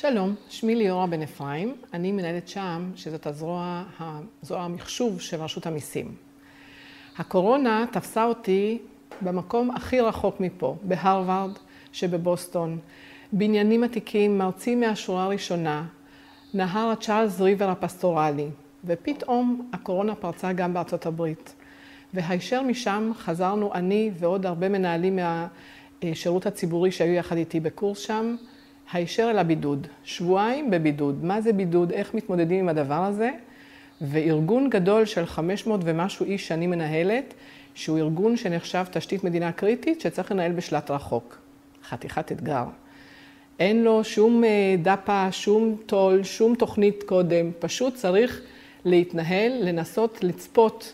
שלום, שמי ליאורה בן אפרים, אני מנהלת שם, שזאת הזרוע, זרוע המחשוב של רשות המיסים. הקורונה תפסה אותי במקום הכי רחוק מפה, בהרווארד שבבוסטון, בניינים עתיקים, מרצים מהשורה הראשונה, נהר הצ'ארלס ריבר הפסטורלי, ופתאום הקורונה פרצה גם בארצות הברית. והישר משם חזרנו אני ועוד הרבה מנהלים מהשירות הציבורי שהיו יחד איתי בקורס שם, הישר אל הבידוד. שבועיים בבידוד. מה זה בידוד? איך מתמודדים עם הדבר הזה? וארגון גדול של 500 ומשהו איש שאני מנהלת, שהוא ארגון שנחשב תשתית מדינה קריטית, שצריך לנהל בשלט רחוק. חתיכת אתגר. אין לו שום אה, דפה, שום טול, שום תוכנית קודם, פשוט צריך להתנהל, לנסות לצפות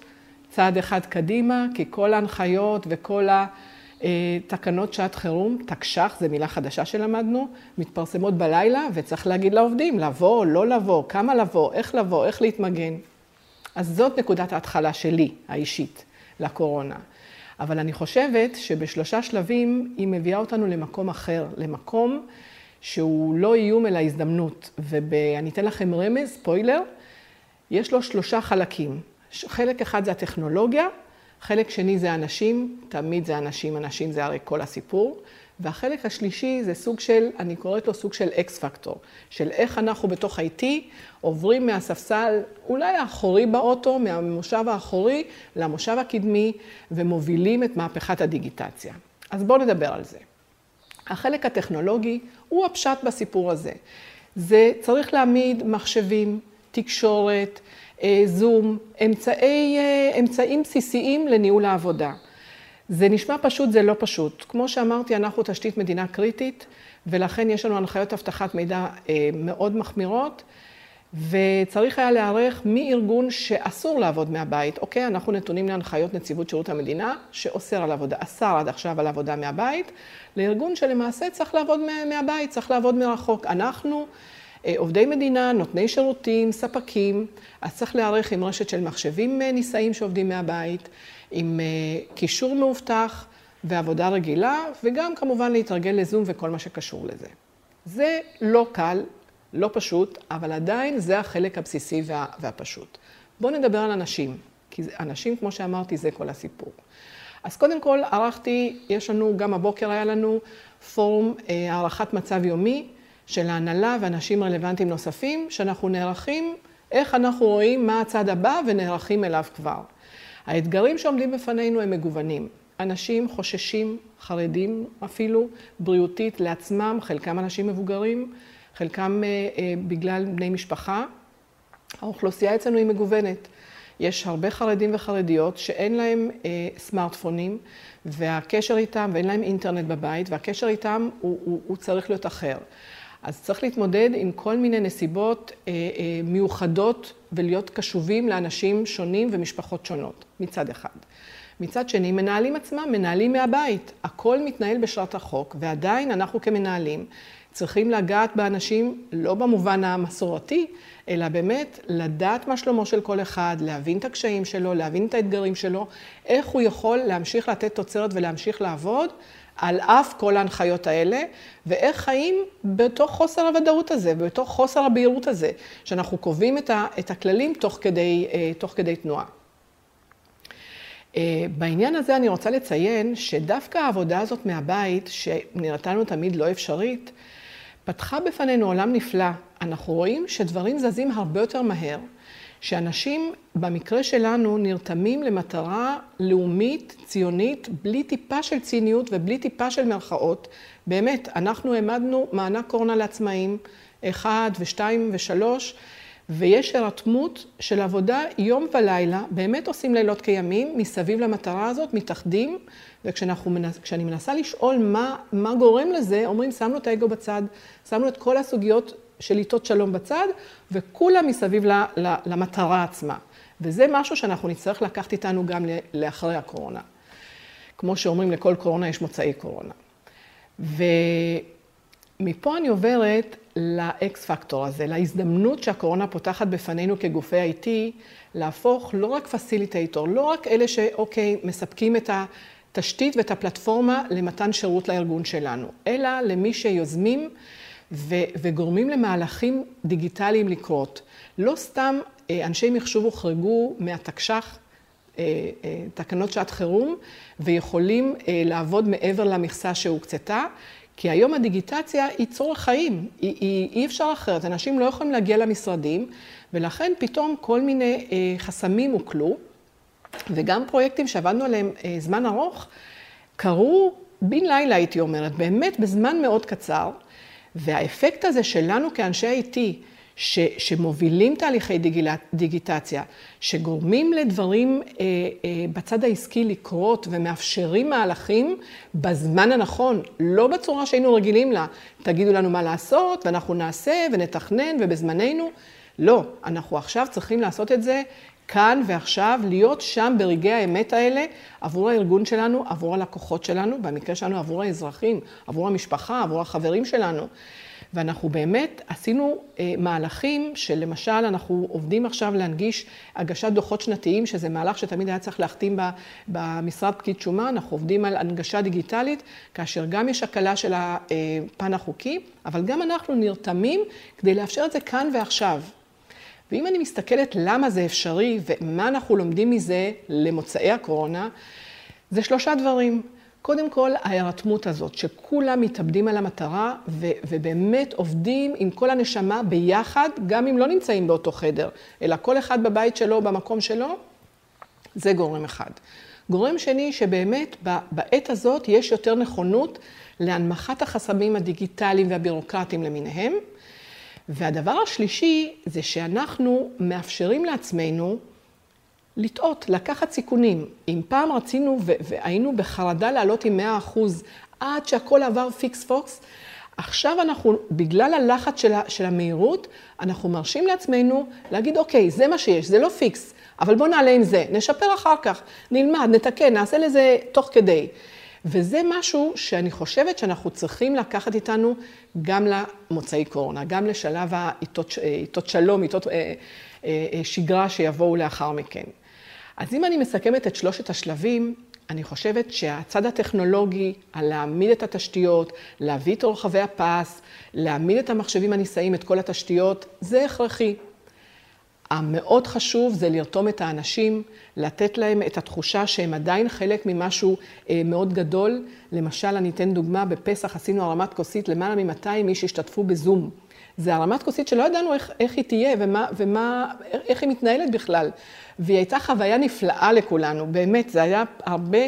צעד אחד קדימה, כי כל ההנחיות וכל התקנות שעת חירום, תקש"ח, זו מילה חדשה שלמדנו, מתפרסמות בלילה וצריך להגיד לעובדים, לבוא, לא לבוא, כמה לבוא, איך לבוא, איך להתמגן. אז זאת נקודת ההתחלה שלי, האישית, לקורונה. אבל אני חושבת שבשלושה שלבים היא מביאה אותנו למקום אחר, למקום שהוא לא איום אלא הזדמנות. ואני אתן לכם רמז, ספוילר, יש לו שלושה חלקים. חלק אחד זה הטכנולוגיה, חלק שני זה אנשים, תמיד זה אנשים, אנשים זה הרי כל הסיפור. והחלק השלישי זה סוג של, אני קוראת לו סוג של אקס פקטור, של איך אנחנו בתוך IT עוברים מהספסל אולי האחורי באוטו, מהמושב האחורי למושב הקדמי, ומובילים את מהפכת הדיגיטציה. אז בואו נדבר על זה. החלק הטכנולוגי הוא הפשט בסיפור הזה. זה צריך להעמיד מחשבים, תקשורת, זום, אמצעי, אה, אמצעים בסיסיים לניהול העבודה. זה נשמע פשוט, זה לא פשוט. כמו שאמרתי, אנחנו תשתית מדינה קריטית, ולכן יש לנו הנחיות אבטחת מידע אה, מאוד מחמירות, וצריך היה להיערך מארגון שאסור לעבוד מהבית. אוקיי, אנחנו נתונים להנחיות נציבות שירות המדינה, שאוסר על עבודה, אסר עד עכשיו על עבודה מהבית, לארגון שלמעשה צריך לעבוד מהבית, צריך לעבוד מרחוק. אנחנו... אה, עובדי מדינה, נותני שירותים, ספקים, אז צריך להיערך עם רשת של מחשבים אה, נישאים שעובדים מהבית, עם אה, קישור מאובטח ועבודה רגילה, וגם כמובן להתרגל לזום וכל מה שקשור לזה. זה לא קל, לא פשוט, אבל עדיין זה החלק הבסיסי וה, והפשוט. בואו נדבר על אנשים, כי אנשים, כמו שאמרתי, זה כל הסיפור. אז קודם כל ערכתי, יש לנו, גם הבוקר היה לנו פורום הערכת מצב יומי, של ההנהלה ואנשים רלוונטיים נוספים, שאנחנו נערכים, איך אנחנו רואים מה הצד הבא ונערכים אליו כבר. האתגרים שעומדים בפנינו הם מגוונים. אנשים חוששים, חרדים אפילו, בריאותית לעצמם, חלקם אנשים מבוגרים, חלקם אה, אה, בגלל בני משפחה. האוכלוסייה אצלנו היא מגוונת. יש הרבה חרדים וחרדיות שאין להם אה, סמארטפונים, והקשר איתם, ואין להם אינטרנט בבית, והקשר איתם הוא, הוא, הוא צריך להיות אחר. אז צריך להתמודד עם כל מיני נסיבות אה, אה, מיוחדות ולהיות קשובים לאנשים שונים ומשפחות שונות, מצד אחד. מצד שני, מנהלים עצמם, מנהלים מהבית. הכל מתנהל בשעת החוק, ועדיין אנחנו כמנהלים צריכים לגעת באנשים, לא במובן המסורתי, אלא באמת לדעת מה שלומו של כל אחד, להבין את הקשיים שלו, להבין את האתגרים שלו, איך הוא יכול להמשיך לתת תוצרת ולהמשיך לעבוד, על אף כל ההנחיות האלה, ואיך חיים בתוך חוסר הוודאות הזה, בתוך חוסר הבהירות הזה, שאנחנו קובעים את הכללים תוך כדי, אה, תוך כדי תנועה. אה, בעניין הזה אני רוצה לציין שדווקא העבודה הזאת מהבית, שנראתה לנו תמיד לא אפשרית, פתחה בפנינו עולם נפלא. אנחנו רואים שדברים זזים הרבה יותר מהר, שאנשים, במקרה שלנו, נרתמים למטרה לאומית, ציונית, בלי טיפה של ציניות ובלי טיפה של מרכאות. באמת, אנחנו העמדנו מענק קורונה לעצמאים, אחד ושתיים ושלוש, ויש הירתמות של עבודה יום ולילה, באמת עושים לילות כימים, מסביב למטרה הזאת, מתאחדים, וכשאני מנסה לשאול מה, מה גורם לזה, אומרים, שמנו את האגו בצד, שמנו את כל הסוגיות של עיתות שלום בצד, וכולם מסביב למטרה עצמה. וזה משהו שאנחנו נצטרך לקחת איתנו גם לאחרי הקורונה. כמו שאומרים, לכל קורונה יש מוצאי קורונה. ומפה אני עוברת לאקס פקטור הזה, להזדמנות שהקורונה פותחת בפנינו כגופי IT, להפוך לא רק פסיליטייטור, לא רק אלה שאוקיי, מספקים את התשתית ואת הפלטפורמה למתן שירות לארגון שלנו, אלא למי שיוזמים ו, וגורמים למהלכים דיגיטליים לקרות. לא סתם אנשי מחשוב הוחרגו מהתקש"ח, תקנות שעת חירום, ויכולים לעבוד מעבר למכסה שהוקצתה, כי היום הדיגיטציה היא צורך חיים, היא, היא, אי אפשר אחרת, אנשים לא יכולים להגיע למשרדים, ולכן פתאום כל מיני אה, חסמים הוקלו, וגם פרויקטים שעבדנו עליהם אה, זמן ארוך, קרו בן לילה, הייתי אומרת, באמת בזמן מאוד קצר, והאפקט הזה שלנו כאנשי IT, ש, שמובילים תהליכי דיגיטציה, שגורמים לדברים אה, אה, בצד העסקי לקרות ומאפשרים מהלכים בזמן הנכון, לא בצורה שהיינו רגילים לה. תגידו לנו מה לעשות, ואנחנו נעשה ונתכנן ובזמננו. לא, אנחנו עכשיו צריכים לעשות את זה כאן ועכשיו, להיות שם ברגעי האמת האלה עבור הארגון שלנו, עבור הלקוחות שלנו, במקרה שלנו עבור האזרחים, עבור המשפחה, עבור החברים שלנו. ואנחנו באמת עשינו אה, מהלכים שלמשל אנחנו עובדים עכשיו להנגיש הגשת דוחות שנתיים, שזה מהלך שתמיד היה צריך להחתים במשרד פקיד שומה, אנחנו עובדים על הנגשה דיגיטלית, כאשר גם יש הקלה של הפן החוקי, אבל גם אנחנו נרתמים כדי לאפשר את זה כאן ועכשיו. ואם אני מסתכלת למה זה אפשרי ומה אנחנו לומדים מזה למוצאי הקורונה, זה שלושה דברים. קודם כל, ההירתמות הזאת, שכולם מתאבדים על המטרה ו- ובאמת עובדים עם כל הנשמה ביחד, גם אם לא נמצאים באותו חדר, אלא כל אחד בבית שלו, במקום שלו, זה גורם אחד. גורם שני, שבאמת בעת הזאת יש יותר נכונות להנמכת החסמים הדיגיטליים והבירוקרטיים למיניהם. והדבר השלישי זה שאנחנו מאפשרים לעצמנו לטעות, לקחת סיכונים. אם פעם רצינו והיינו בחרדה לעלות עם 100% עד שהכל עבר פיקס פוקס, עכשיו אנחנו, בגלל הלחץ של, של המהירות, אנחנו מרשים לעצמנו להגיד, אוקיי, זה מה שיש, זה לא פיקס, אבל בואו נעלה עם זה, נשפר אחר כך, נלמד, נתקן, נעשה לזה תוך כדי. וזה משהו שאני חושבת שאנחנו צריכים לקחת איתנו גם למוצאי קורונה, גם לשלב העיתות שלום, עיתות אה, אה, שגרה שיבואו לאחר מכן. אז אם אני מסכמת את שלושת השלבים, אני חושבת שהצד הטכנולוגי, על להעמיד את התשתיות, להביא את רוחבי הפס, להעמיד את המחשבים הנישאים, את כל התשתיות, זה הכרחי. המאוד חשוב זה לרתום את האנשים, לתת להם את התחושה שהם עדיין חלק ממשהו אה, מאוד גדול. למשל, אני אתן דוגמה, בפסח עשינו הרמת כוסית, למעלה מ-200 איש השתתפו בזום. זה הרמת כוסית שלא ידענו איך, איך היא תהיה ומה, ומה, איך היא מתנהלת בכלל. והיא הייתה חוויה נפלאה לכולנו, באמת, זה היה הרבה,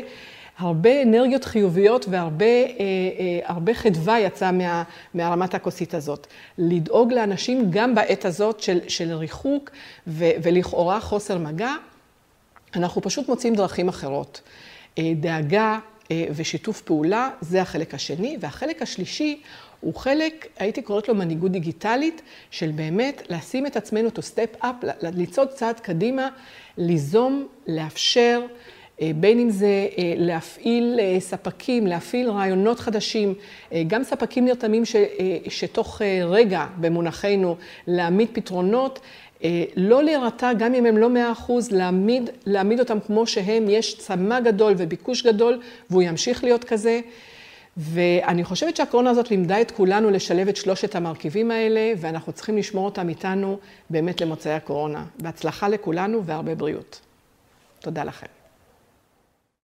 הרבה אנרגיות חיוביות והרבה אה, אה, הרבה חדווה יצאה מה, מהרמת הכוסית הזאת. לדאוג לאנשים גם בעת הזאת של, של ריחוק ו, ולכאורה חוסר מגע, אנחנו פשוט מוצאים דרכים אחרות. אה, דאגה ושיתוף פעולה, זה החלק השני. והחלק השלישי הוא חלק, הייתי קוראת לו מנהיגות דיגיטלית, של באמת לשים את עצמנו to step up, לצעוד צעד קדימה, ליזום, לאפשר, אה, בין אם זה אה, להפעיל אה, ספקים, להפעיל רעיונות חדשים, גם ספקים נרתמים ש, שתוך רגע, במונחנו, להעמיד פתרונות, לא להירתע, גם אם הם לא מאה אחוז, להעמיד, להעמיד אותם כמו שהם, יש צמא גדול וביקוש גדול, והוא ימשיך להיות כזה. ואני חושבת שהקורונה הזאת לימדה את כולנו לשלב את שלושת המרכיבים האלה, ואנחנו צריכים לשמור אותם איתנו באמת למוצאי הקורונה. בהצלחה לכולנו והרבה בריאות. תודה לכם.